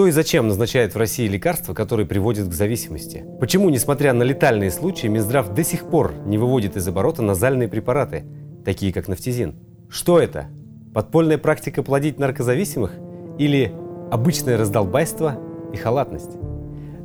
Кто и зачем назначает в России лекарства, которые приводят к зависимости? Почему, несмотря на летальные случаи, Минздрав до сих пор не выводит из оборота назальные препараты, такие как нафтизин? Что это? Подпольная практика плодить наркозависимых или обычное раздолбайство и халатность?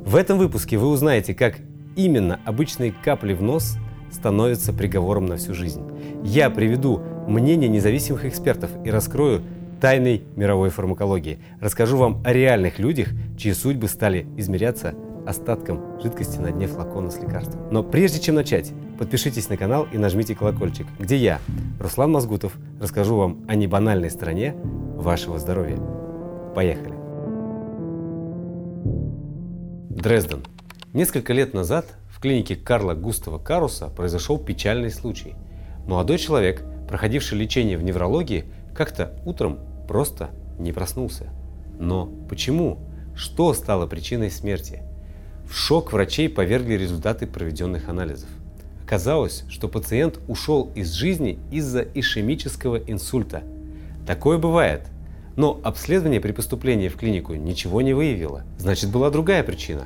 В этом выпуске вы узнаете, как именно обычные капли в нос становятся приговором на всю жизнь. Я приведу мнение независимых экспертов и раскрою тайной мировой фармакологии. Расскажу вам о реальных людях, чьи судьбы стали измеряться остатком жидкости на дне флакона с лекарством. Но прежде чем начать, подпишитесь на канал и нажмите колокольчик, где я, Руслан Мазгутов, расскажу вам о небанальной стороне вашего здоровья. Поехали! Дрезден. Несколько лет назад в клинике Карла Густава Каруса произошел печальный случай. Молодой человек, проходивший лечение в неврологии, как-то утром просто не проснулся. Но почему? Что стало причиной смерти? В шок врачей повергли результаты проведенных анализов. Оказалось, что пациент ушел из жизни из-за ишемического инсульта. Такое бывает. Но обследование при поступлении в клинику ничего не выявило. Значит, была другая причина.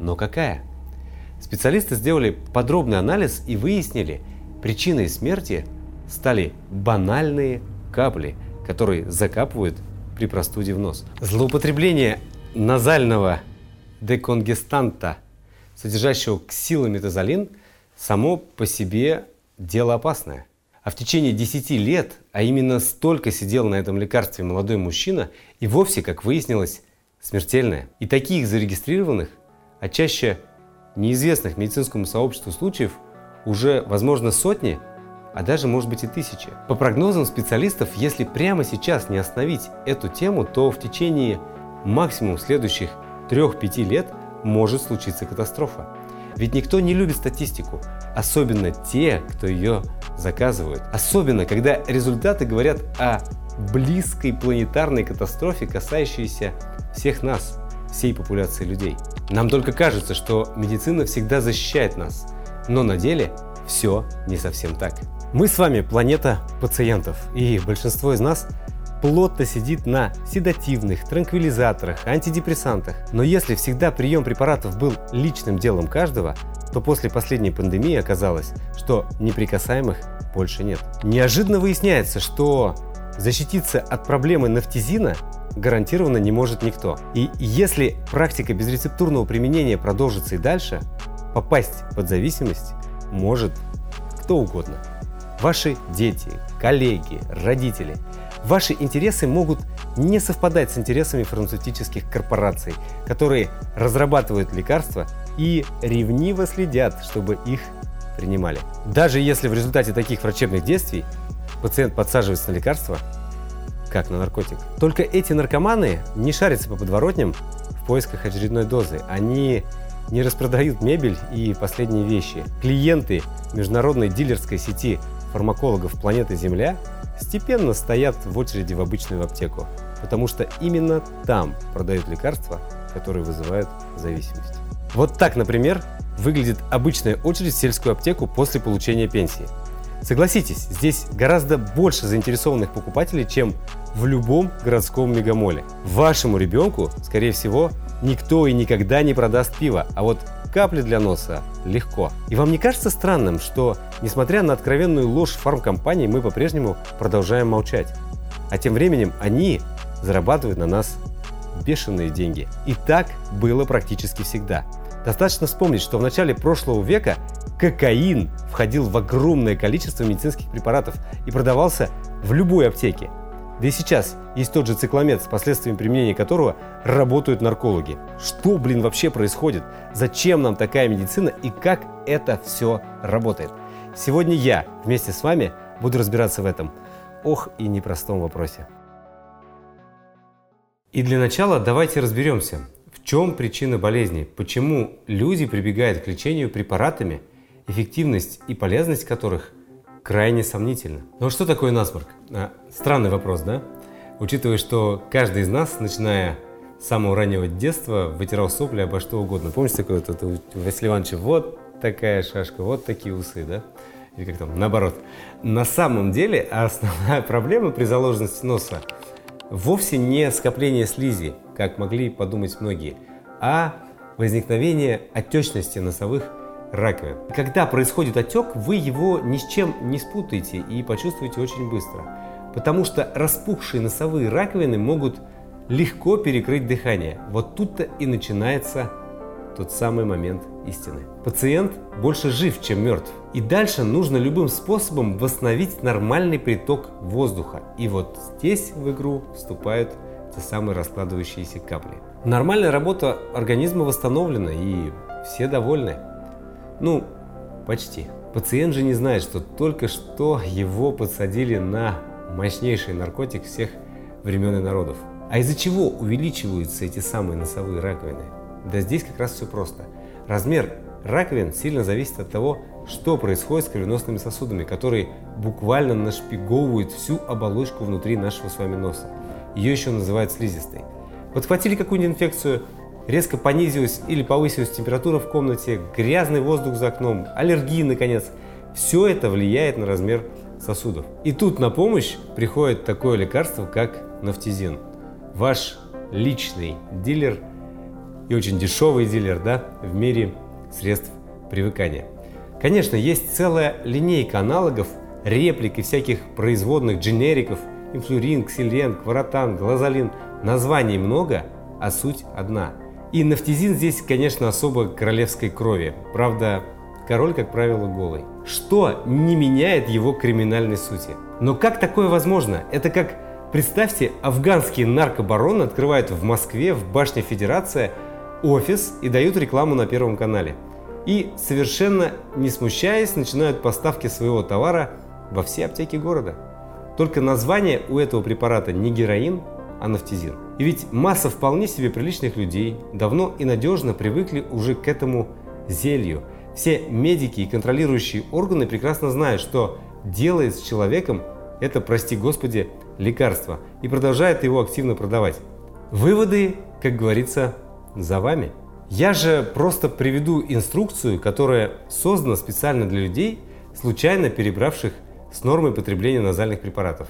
Но какая? Специалисты сделали подробный анализ и выяснили, причиной смерти стали банальные капли, которые закапывают при простуде в нос. Злоупотребление назального деконгестанта, содержащего ксилометазолин, само по себе дело опасное. А в течение 10 лет, а именно столько сидел на этом лекарстве молодой мужчина, и вовсе, как выяснилось, смертельное. И таких зарегистрированных, а чаще неизвестных медицинскому сообществу случаев уже, возможно, сотни – а даже может быть и тысячи. По прогнозам специалистов, если прямо сейчас не остановить эту тему, то в течение максимум следующих 3-5 лет может случиться катастрофа. Ведь никто не любит статистику, особенно те, кто ее заказывают. Особенно, когда результаты говорят о близкой планетарной катастрофе, касающейся всех нас, всей популяции людей. Нам только кажется, что медицина всегда защищает нас, но на деле все не совсем так. Мы с вами планета пациентов, и большинство из нас плотно сидит на седативных, транквилизаторах, антидепрессантах. Но если всегда прием препаратов был личным делом каждого, то после последней пандемии оказалось, что неприкасаемых больше нет. Неожиданно выясняется, что защититься от проблемы нафтизина гарантированно не может никто. И если практика безрецептурного применения продолжится и дальше, попасть под зависимость может кто угодно ваши дети, коллеги, родители. Ваши интересы могут не совпадать с интересами фармацевтических корпораций, которые разрабатывают лекарства и ревниво следят, чтобы их принимали. Даже если в результате таких врачебных действий пациент подсаживается на лекарство, как на наркотик. Только эти наркоманы не шарятся по подворотням в поисках очередной дозы. Они не распродают мебель и последние вещи. Клиенты международной дилерской сети фармакологов планеты Земля степенно стоят в очереди в обычную аптеку, потому что именно там продают лекарства, которые вызывают зависимость. Вот так, например, выглядит обычная очередь в сельскую аптеку после получения пенсии. Согласитесь, здесь гораздо больше заинтересованных покупателей, чем в любом городском мегамоле. Вашему ребенку, скорее всего, никто и никогда не продаст пиво, а вот капли для носа легко. И вам не кажется странным, что, несмотря на откровенную ложь фармкомпаний, мы по-прежнему продолжаем молчать? А тем временем они зарабатывают на нас бешеные деньги. И так было практически всегда. Достаточно вспомнить, что в начале прошлого века кокаин входил в огромное количество медицинских препаратов и продавался в любой аптеке. Да и сейчас есть тот же цикламет, с последствиями применения которого работают наркологи. Что, блин, вообще происходит? Зачем нам такая медицина и как это все работает? Сегодня я вместе с вами буду разбираться в этом. Ох и непростом вопросе. И для начала давайте разберемся, в чем причина болезни, почему люди прибегают к лечению препаратами, эффективность и полезность которых крайне сомнительно. Но что такое насморк? А, странный вопрос, да? Учитывая, что каждый из нас, начиная с самого раннего детства, вытирал сопли обо что угодно. Помните такое вот это у? Вот такая шашка, вот такие усы, да? Или как там, наоборот. На самом деле основная проблема при заложенности носа вовсе не скопление слизи, как могли подумать многие, а возникновение отечности носовых раковин. Когда происходит отек, вы его ни с чем не спутаете и почувствуете очень быстро. Потому что распухшие носовые раковины могут легко перекрыть дыхание. Вот тут-то и начинается тот самый момент истины. Пациент больше жив, чем мертв. И дальше нужно любым способом восстановить нормальный приток воздуха. И вот здесь в игру вступают те самые раскладывающиеся капли. Нормальная работа организма восстановлена и все довольны. Ну, почти. Пациент же не знает, что только что его подсадили на мощнейший наркотик всех времен и народов. А из-за чего увеличиваются эти самые носовые раковины? Да здесь как раз все просто. Размер раковин сильно зависит от того, что происходит с кровеносными сосудами, которые буквально нашпиговывают всю оболочку внутри нашего с вами носа. Ее еще называют слизистой. Подхватили какую-нибудь инфекцию, резко понизилась или повысилась температура в комнате, грязный воздух за окном, аллергии, наконец. Все это влияет на размер сосудов. И тут на помощь приходит такое лекарство, как нафтизин. Ваш личный дилер и очень дешевый дилер да, в мире средств привыкания. Конечно, есть целая линейка аналогов, реплик и всяких производных дженериков, инфлюрин, ксилен, кваратан, глазолин. Названий много, а суть одна. И нафтизин здесь, конечно, особо королевской крови. Правда, король, как правило, голый. Что не меняет его криминальной сути. Но как такое возможно? Это как, представьте, афганские наркобароны открывают в Москве, в башне Федерация, офис и дают рекламу на Первом канале. И, совершенно не смущаясь, начинают поставки своего товара во все аптеки города. Только название у этого препарата не героин, а нафтизин. И ведь масса вполне себе приличных людей давно и надежно привыкли уже к этому зелью. Все медики и контролирующие органы прекрасно знают, что делает с человеком это, прости господи, лекарство и продолжает его активно продавать. Выводы, как говорится, за вами. Я же просто приведу инструкцию, которая создана специально для людей, случайно перебравших с нормой потребления назальных препаратов.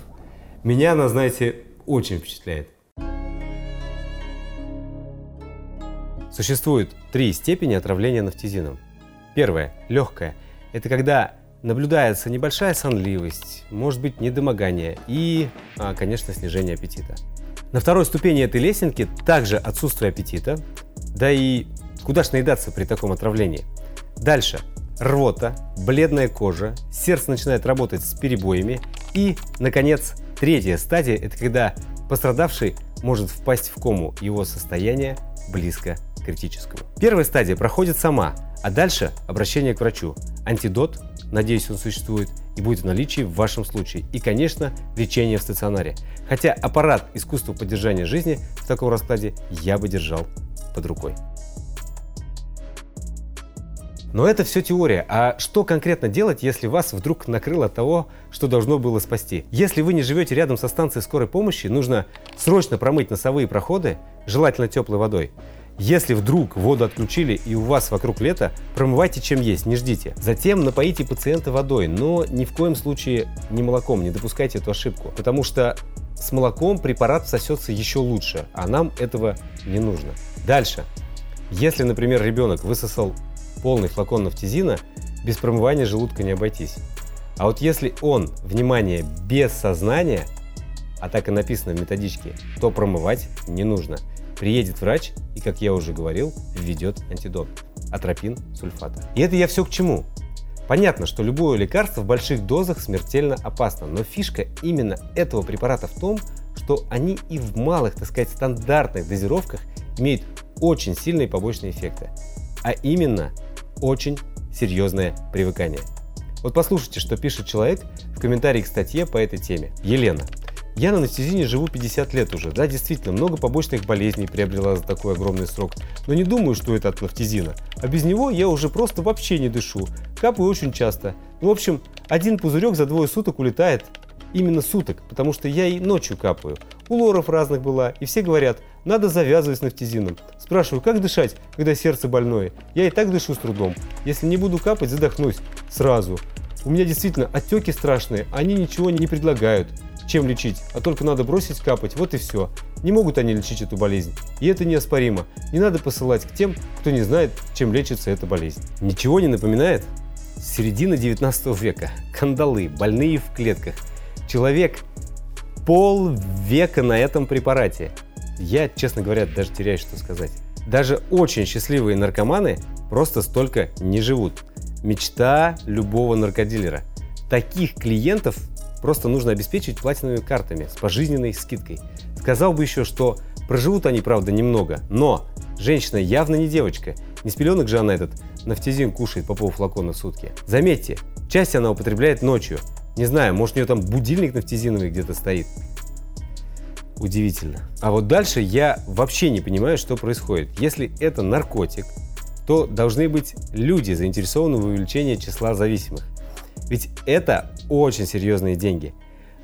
Меня она, знаете, очень впечатляет. Существует три степени отравления нафтизином. Первое – легкое. Это когда наблюдается небольшая сонливость, может быть недомогание и, а, конечно, снижение аппетита. На второй ступени этой лесенки также отсутствие аппетита, да и куда ж наедаться при таком отравлении. Дальше. Рвота, бледная кожа, сердце начинает работать с перебоями и, наконец, третья стадия – это когда пострадавший может впасть в кому, его состояние близко к критическому. Первая стадия проходит сама, а дальше обращение к врачу. Антидот, надеюсь, он существует и будет в наличии в вашем случае. И, конечно, лечение в стационаре. Хотя аппарат искусства поддержания жизни в таком раскладе я бы держал под рукой. Но это все теория. А что конкретно делать, если вас вдруг накрыло того, что должно было спасти? Если вы не живете рядом со станцией скорой помощи, нужно срочно промыть носовые проходы, желательно теплой водой. Если вдруг воду отключили и у вас вокруг лето, промывайте чем есть, не ждите. Затем напоите пациента водой, но ни в коем случае не молоком, не допускайте эту ошибку, потому что с молоком препарат всосется еще лучше, а нам этого не нужно. Дальше. Если, например, ребенок высосал полный флакон нафтизина, без промывания желудка не обойтись. А вот если он, внимание, без сознания, а так и написано в методичке, то промывать не нужно. Приедет врач и, как я уже говорил, введет антидот – атропин сульфата. И это я все к чему? Понятно, что любое лекарство в больших дозах смертельно опасно, но фишка именно этого препарата в том, что они и в малых, так сказать, стандартных дозировках имеют очень сильные побочные эффекты. А именно очень серьезное привыкание. Вот послушайте, что пишет человек в комментарии к статье по этой теме. Елена. Я на анестезине живу 50 лет уже. Да, действительно, много побочных болезней приобрела за такой огромный срок. Но не думаю, что это от нафтизина. А без него я уже просто вообще не дышу. Капаю очень часто. Ну, в общем, один пузырек за двое суток улетает. Именно суток, потому что я и ночью капаю. У лоров разных была, и все говорят, надо завязывать с нафтизином. Спрашиваю, как дышать, когда сердце больное? Я и так дышу с трудом. Если не буду капать, задохнусь. Сразу. У меня действительно отеки страшные, они ничего не предлагают. Чем лечить, а только надо бросить капать, вот и все. Не могут они лечить эту болезнь. И это неоспоримо. Не надо посылать к тем, кто не знает, чем лечится эта болезнь. Ничего не напоминает? Середина 19 века. Кандалы, больные в клетках. Человек полвека на этом препарате. Я, честно говоря, даже теряюсь, что сказать. Даже очень счастливые наркоманы просто столько не живут. Мечта любого наркодилера. Таких клиентов просто нужно обеспечить платиновыми картами с пожизненной скидкой. Сказал бы еще, что проживут они, правда, немного, но женщина явно не девочка. Не с пеленок же она этот нафтизин кушает по полфлакона в сутки. Заметьте, часть она употребляет ночью. Не знаю, может у нее там будильник нафтизиновый где-то стоит. Удивительно. А вот дальше я вообще не понимаю, что происходит. Если это наркотик, то должны быть люди, заинтересованы в увеличении числа зависимых. Ведь это очень серьезные деньги.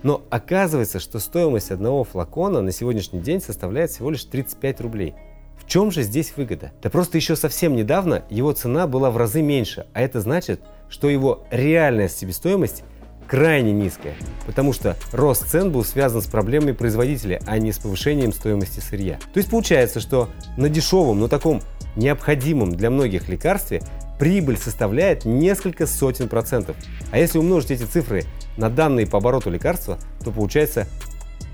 Но оказывается, что стоимость одного флакона на сегодняшний день составляет всего лишь 35 рублей. В чем же здесь выгода? Да просто еще совсем недавно его цена была в разы меньше, а это значит, что его реальная себестоимость крайне низкая, потому что рост цен был связан с проблемой производителя, а не с повышением стоимости сырья. То есть получается, что на дешевом, но таком необходимом для многих лекарстве прибыль составляет несколько сотен процентов. А если умножить эти цифры на данные по обороту лекарства, то получается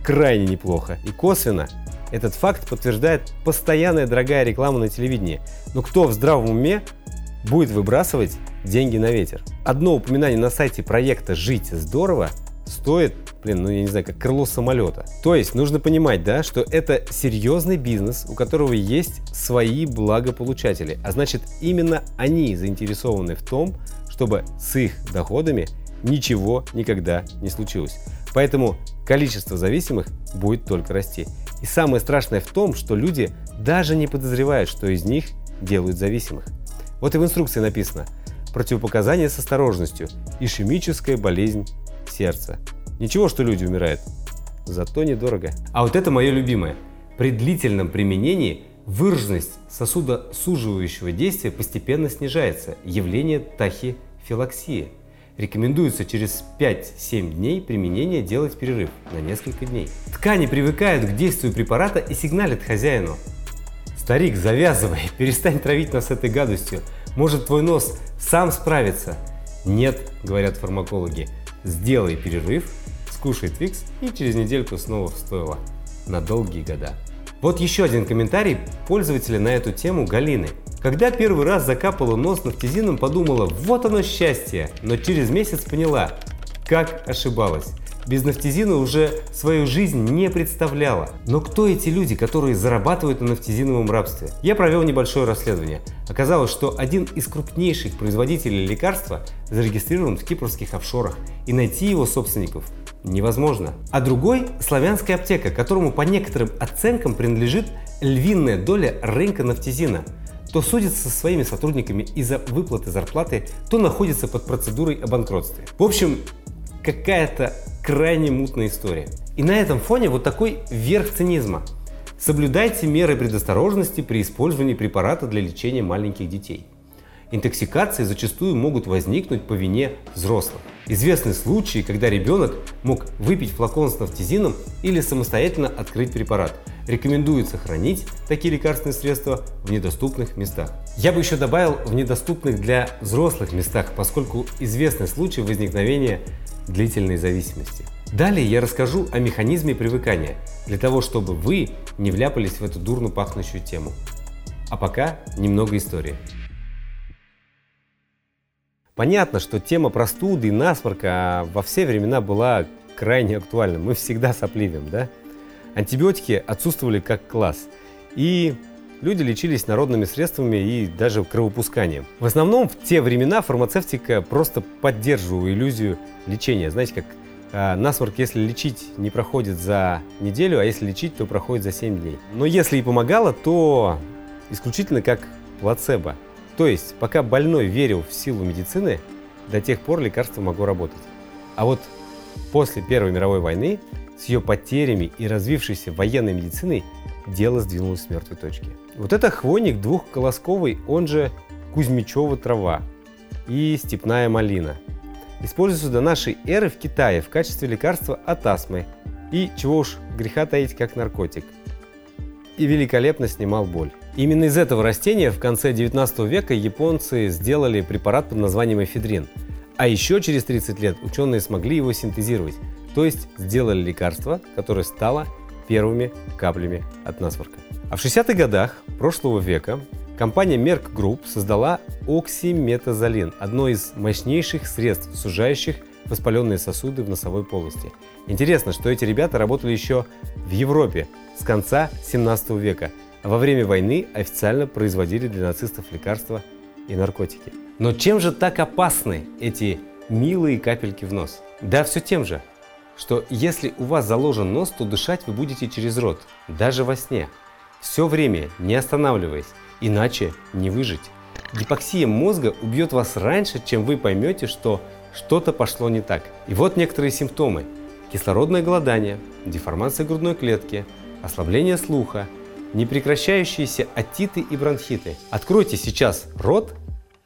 крайне неплохо. И косвенно этот факт подтверждает постоянная дорогая реклама на телевидении. Но кто в здравом уме будет выбрасывать деньги на ветер? Одно упоминание на сайте проекта «Жить здорово» стоит, блин, ну я не знаю, как крыло самолета. То есть нужно понимать, да, что это серьезный бизнес, у которого есть свои благополучатели. А значит, именно они заинтересованы в том, чтобы с их доходами ничего никогда не случилось. Поэтому количество зависимых будет только расти. И самое страшное в том, что люди даже не подозревают, что из них делают зависимых. Вот и в инструкции написано «Противопоказания с осторожностью. Ишемическая болезнь сердца». Ничего, что люди умирают. Зато недорого. А вот это мое любимое. При длительном применении выраженность сосудосуживающего действия постепенно снижается. Явление тахифилаксии – Рекомендуется через 5-7 дней применения делать перерыв на несколько дней. Ткани привыкают к действию препарата и сигналят хозяину. Старик, завязывай, перестань травить нас этой гадостью. Может твой нос сам справится? Нет, говорят фармакологи. Сделай перерыв, скушай твикс и через недельку снова в стойло. На долгие года. Вот еще один комментарий пользователя на эту тему Галины. Когда первый раз закапала нос нафтизином, подумала, вот оно счастье, но через месяц поняла, как ошибалась. Без нафтизина уже свою жизнь не представляла. Но кто эти люди, которые зарабатывают на нафтизиновом рабстве? Я провел небольшое расследование. Оказалось, что один из крупнейших производителей лекарства зарегистрирован в кипрских офшорах, и найти его собственников невозможно. А другой – славянская аптека, которому по некоторым оценкам принадлежит львиная доля рынка нафтизина – то судится со своими сотрудниками из-за выплаты зарплаты, то находится под процедурой о банкротстве. В общем, какая-то крайне мутная история. И на этом фоне вот такой верх цинизма. Соблюдайте меры предосторожности при использовании препарата для лечения маленьких детей. Интоксикации зачастую могут возникнуть по вине взрослых. Известны случаи, когда ребенок мог выпить флакон с нафтизином или самостоятельно открыть препарат. Рекомендуется хранить такие лекарственные средства в недоступных местах. Я бы еще добавил в недоступных для взрослых местах, поскольку известны случаи возникновения длительной зависимости. Далее я расскажу о механизме привыкания, для того, чтобы вы не вляпались в эту дурно пахнущую тему. А пока немного истории. Понятно, что тема простуды и насморка во все времена была крайне актуальна. Мы всегда сопливим, да? Антибиотики отсутствовали как класс. И люди лечились народными средствами и даже кровопусканием. В основном в те времена фармацевтика просто поддерживала иллюзию лечения. Знаете, как э, насморк, если лечить, не проходит за неделю, а если лечить, то проходит за 7 дней. Но если и помогало, то исключительно как плацебо. То есть, пока больной верил в силу медицины, до тех пор лекарство могло работать. А вот после Первой мировой войны с ее потерями и развившейся военной медициной дело сдвинулось с мертвой точки. Вот это хвойник двухколосковый, он же Кузьмичева трава и степная малина. используется до нашей эры в Китае в качестве лекарства от астмы и, чего уж греха таить, как наркотик. И великолепно снимал боль. Именно из этого растения в конце 19 века японцы сделали препарат под названием эфедрин. А еще через 30 лет ученые смогли его синтезировать, то есть сделали лекарство, которое стало первыми каплями от насморка. А в 60-х годах прошлого века компания Merck Group создала оксиметазолин, одно из мощнейших средств, сужающих воспаленные сосуды в носовой полости. Интересно, что эти ребята работали еще в Европе с конца 17 века, во время войны официально производили для нацистов лекарства и наркотики. Но чем же так опасны эти милые капельки в нос? Да все тем же, что если у вас заложен нос, то дышать вы будете через рот, даже во сне. Все время, не останавливаясь, иначе не выжить. Гипоксия мозга убьет вас раньше, чем вы поймете, что что-то пошло не так. И вот некоторые симптомы. Кислородное голодание, деформация грудной клетки, ослабление слуха, непрекращающиеся отиты и бронхиты. Откройте сейчас рот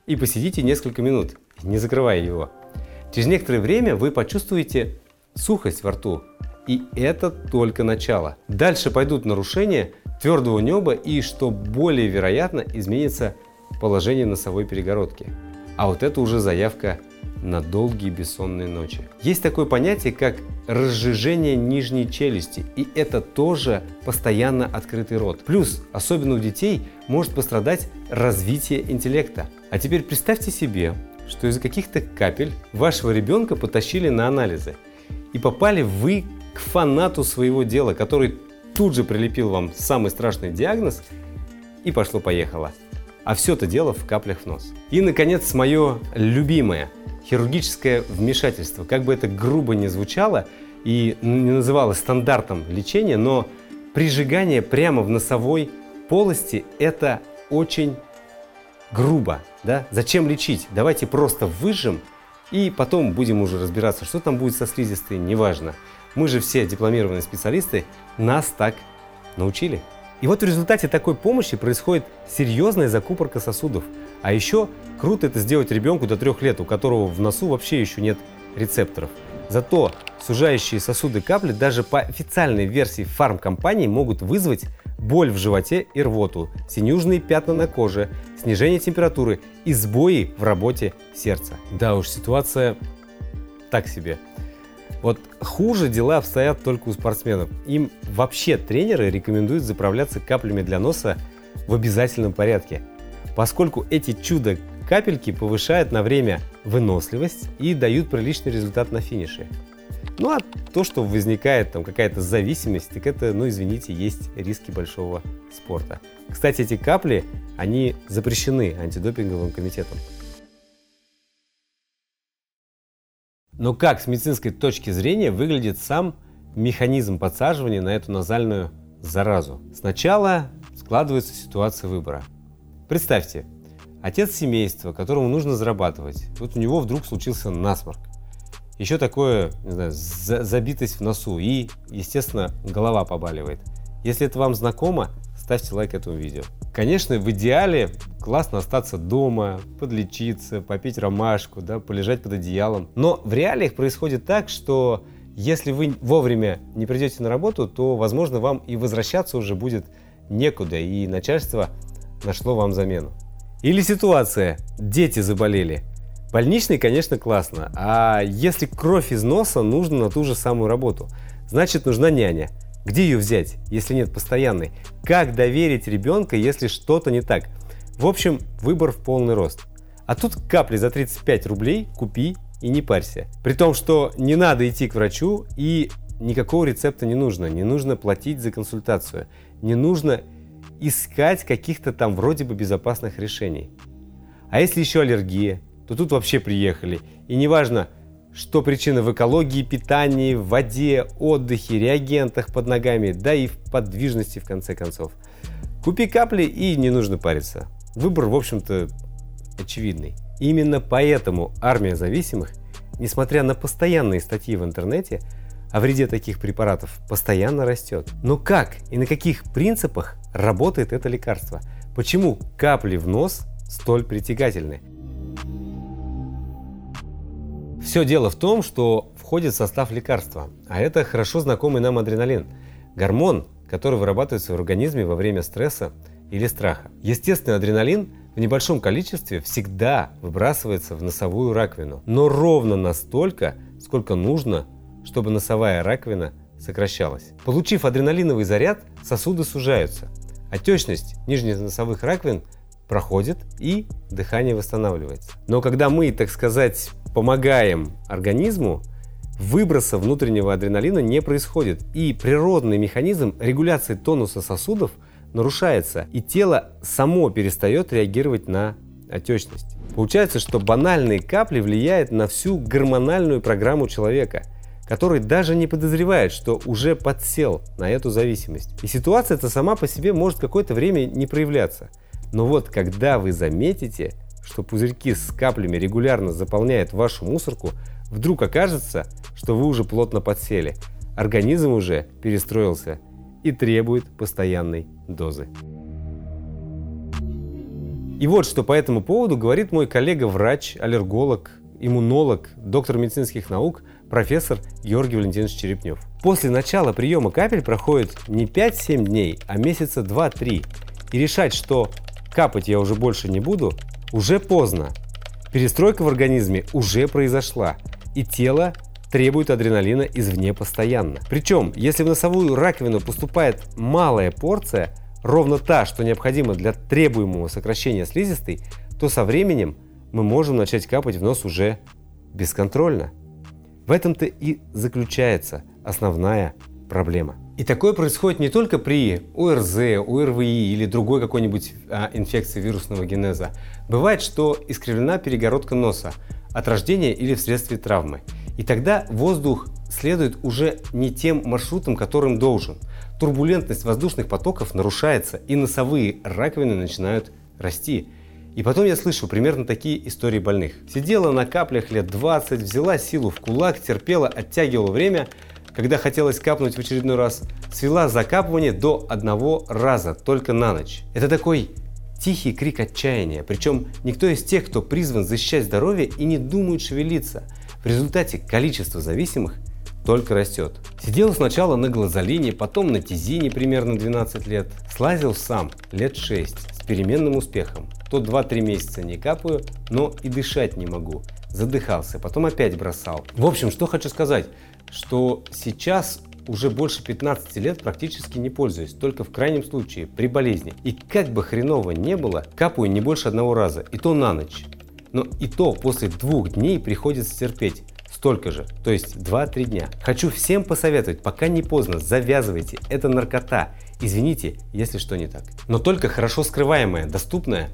и посидите несколько минут, не закрывая его. Через некоторое время вы почувствуете сухость во рту, и это только начало. Дальше пойдут нарушения твердого неба и, что более вероятно, изменится положение носовой перегородки. А вот это уже заявка на долгие бессонные ночи. Есть такое понятие, как разжижение нижней челюсти, и это тоже постоянно открытый рот. Плюс, особенно у детей, может пострадать развитие интеллекта. А теперь представьте себе, что из-за каких-то капель вашего ребенка потащили на анализы, и попали вы к фанату своего дела, который тут же прилепил вам самый страшный диагноз, и пошло-поехало. А все это дело в каплях в нос. И, наконец, мое любимое хирургическое вмешательство. Как бы это грубо не звучало и не называлось стандартом лечения, но прижигание прямо в носовой полости – это очень грубо. Да? Зачем лечить? Давайте просто выжжем и потом будем уже разбираться, что там будет со слизистой, неважно. Мы же все дипломированные специалисты, нас так научили. И вот в результате такой помощи происходит серьезная закупорка сосудов. А еще круто это сделать ребенку до трех лет, у которого в носу вообще еще нет рецепторов. Зато сужающие сосуды капли даже по официальной версии фармкомпании могут вызвать боль в животе и рвоту, синюжные пятна на коже, снижение температуры и сбои в работе сердца. Да уж, ситуация так себе. Вот хуже дела обстоят только у спортсменов. Им вообще тренеры рекомендуют заправляться каплями для носа в обязательном порядке, поскольку эти чудо-капельки повышают на время выносливость и дают приличный результат на финише. Ну а то, что возникает там какая-то зависимость, так это, ну извините, есть риски большого спорта. Кстати, эти капли, они запрещены антидопинговым комитетом. Но как с медицинской точки зрения выглядит сам механизм подсаживания на эту назальную заразу? Сначала складывается ситуация выбора. Представьте, отец семейства, которому нужно зарабатывать, вот у него вдруг случился насморк. Еще такое, не знаю, забитость в носу и, естественно, голова побаливает. Если это вам знакомо, ставьте лайк этому видео. Конечно, в идеале классно остаться дома, подлечиться, попить ромашку, да, полежать под одеялом. Но в реалиях происходит так, что если вы вовремя не придете на работу, то, возможно, вам и возвращаться уже будет некуда, и начальство нашло вам замену. Или ситуация, дети заболели. Больничный, конечно, классно, а если кровь из носа, нужно на ту же самую работу. Значит, нужна няня – где ее взять, если нет постоянной? Как доверить ребенка, если что-то не так? В общем, выбор в полный рост. А тут капли за 35 рублей купи и не парься. При том, что не надо идти к врачу и никакого рецепта не нужно. Не нужно платить за консультацию. Не нужно искать каких-то там вроде бы безопасных решений. А если еще аллергия, то тут вообще приехали. И неважно, что причина в экологии, питании, в воде, отдыхе, реагентах под ногами, да и в подвижности в конце концов. Купи капли и не нужно париться. Выбор, в общем-то, очевидный. именно поэтому армия зависимых, несмотря на постоянные статьи в интернете, о вреде таких препаратов постоянно растет. Но как и на каких принципах работает это лекарство? Почему капли в нос столь притягательны? Все дело в том, что входит в состав лекарства, а это хорошо знакомый нам адреналин. Гормон, который вырабатывается в организме во время стресса или страха. Естественно, адреналин в небольшом количестве всегда выбрасывается в носовую раковину, но ровно настолько, сколько нужно, чтобы носовая раковина сокращалась. Получив адреналиновый заряд, сосуды сужаются. Отечность нижних носовых раковин проходит и дыхание восстанавливается. Но когда мы, так сказать, помогаем организму, выброса внутреннего адреналина не происходит. И природный механизм регуляции тонуса сосудов нарушается, и тело само перестает реагировать на отечность. Получается, что банальные капли влияют на всю гормональную программу человека – который даже не подозревает, что уже подсел на эту зависимость. И ситуация эта сама по себе может какое-то время не проявляться. Но вот когда вы заметите, что пузырьки с каплями регулярно заполняют вашу мусорку, вдруг окажется, что вы уже плотно подсели. Организм уже перестроился и требует постоянной дозы. И вот что по этому поводу говорит мой коллега-врач, аллерголог, иммунолог, доктор медицинских наук – профессор Георгий Валентинович Черепнев. После начала приема капель проходит не 5-7 дней, а месяца 2-3. И решать, что капать я уже больше не буду, уже поздно. Перестройка в организме уже произошла, и тело требует адреналина извне постоянно. Причем, если в носовую раковину поступает малая порция, ровно та, что необходима для требуемого сокращения слизистой, то со временем мы можем начать капать в нос уже бесконтрольно. В этом-то и заключается основная проблема. И такое происходит не только при ОРЗ, ОРВИ или другой какой-нибудь а, инфекции вирусного генеза. Бывает, что искривлена перегородка носа от рождения или вследствие травмы. И тогда воздух следует уже не тем маршрутом, которым должен. Турбулентность воздушных потоков нарушается, и носовые раковины начинают расти. И потом я слышу примерно такие истории больных. Сидела на каплях лет 20, взяла силу в кулак, терпела, оттягивала время, когда хотелось капнуть в очередной раз, свела закапывание до одного раза, только на ночь. Это такой тихий крик отчаяния, причем никто из тех, кто призван защищать здоровье и не думает шевелиться. В результате количество зависимых только растет. Сидел сначала на глазолине, потом на тизине примерно 12 лет. Слазил сам лет 6 с переменным успехом то 2-3 месяца не капаю, но и дышать не могу. Задыхался, потом опять бросал. В общем, что хочу сказать, что сейчас уже больше 15 лет практически не пользуюсь, только в крайнем случае, при болезни. И как бы хреново не было, капаю не больше одного раза, и то на ночь. Но и то после двух дней приходится терпеть. Столько же, то есть 2-3 дня. Хочу всем посоветовать, пока не поздно, завязывайте, это наркота. Извините, если что не так. Но только хорошо скрываемая, доступная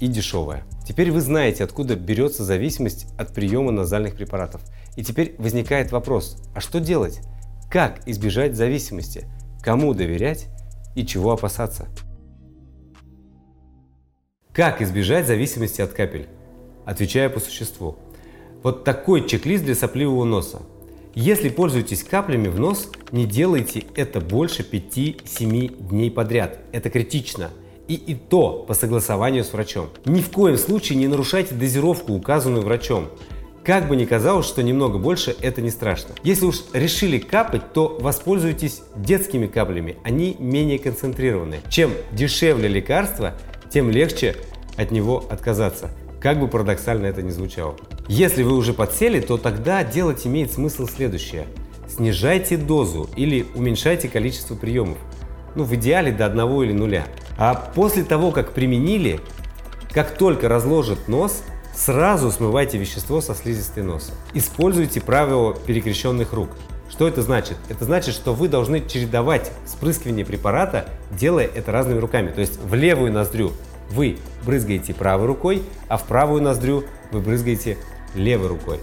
и дешевая. Теперь вы знаете, откуда берется зависимость от приема назальных препаратов. И теперь возникает вопрос, а что делать? Как избежать зависимости? Кому доверять и чего опасаться? Как избежать зависимости от капель? Отвечая по существу. Вот такой чек-лист для сопливого носа. Если пользуетесь каплями в нос, не делайте это больше 5-7 дней подряд. Это критично – и, и то по согласованию с врачом. Ни в коем случае не нарушайте дозировку, указанную врачом. Как бы ни казалось, что немного больше, это не страшно. Если уж решили капать, то воспользуйтесь детскими каплями. Они менее концентрированы. Чем дешевле лекарство, тем легче от него отказаться. Как бы парадоксально это ни звучало. Если вы уже подсели, то тогда делать имеет смысл следующее. Снижайте дозу или уменьшайте количество приемов. Ну, в идеале до одного или нуля. А после того, как применили, как только разложит нос, сразу смывайте вещество со слизистой носа. Используйте правило перекрещенных рук. Что это значит? Это значит, что вы должны чередовать спрыскивание препарата, делая это разными руками. То есть в левую ноздрю вы брызгаете правой рукой, а в правую ноздрю вы брызгаете левой рукой.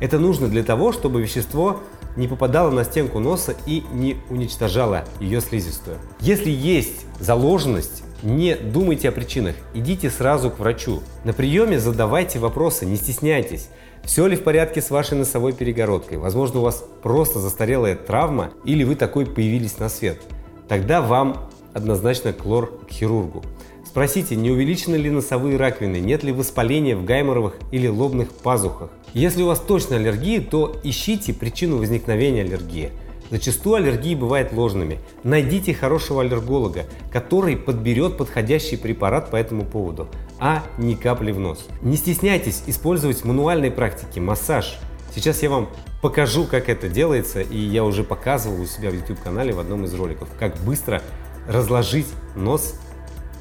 Это нужно для того, чтобы вещество не попадало на стенку носа и не уничтожало ее слизистую. Если есть заложенность, не думайте о причинах, идите сразу к врачу. На приеме задавайте вопросы, не стесняйтесь. Все ли в порядке с вашей носовой перегородкой? Возможно, у вас просто застарелая травма или вы такой появились на свет. Тогда вам однозначно клор к хирургу. Спросите, не увеличены ли носовые раковины, нет ли воспаления в гайморовых или лобных пазухах. Если у вас точно аллергия, то ищите причину возникновения аллергии. Зачастую аллергии бывают ложными. Найдите хорошего аллерголога, который подберет подходящий препарат по этому поводу, а не капли в нос. Не стесняйтесь использовать мануальные практики, массаж. Сейчас я вам покажу, как это делается, и я уже показывал у себя в YouTube канале в одном из роликов, как быстро разложить нос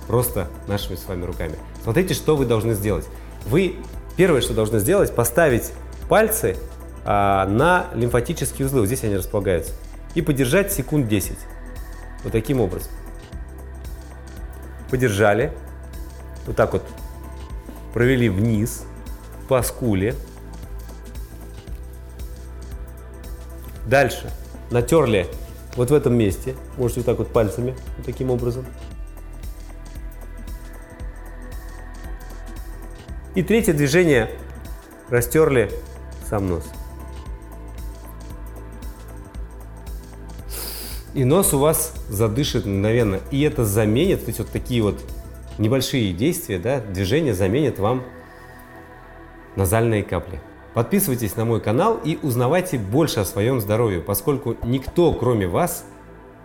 просто нашими с вами руками. Смотрите, что вы должны сделать. Вы первое, что должны сделать, поставить пальцы а, на лимфатические узлы, вот здесь они располагаются, и подержать секунд 10. Вот таким образом. Подержали, вот так вот провели вниз по скуле. Дальше натерли вот в этом месте, можете вот так вот пальцами, вот таким образом. И третье движение растерли сам нос. И нос у вас задышит мгновенно. И это заменит, то есть вот такие вот небольшие действия, да, движения заменят вам назальные капли. Подписывайтесь на мой канал и узнавайте больше о своем здоровье, поскольку никто, кроме вас,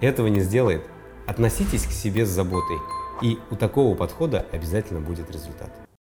этого не сделает. Относитесь к себе с заботой, и у такого подхода обязательно будет результат.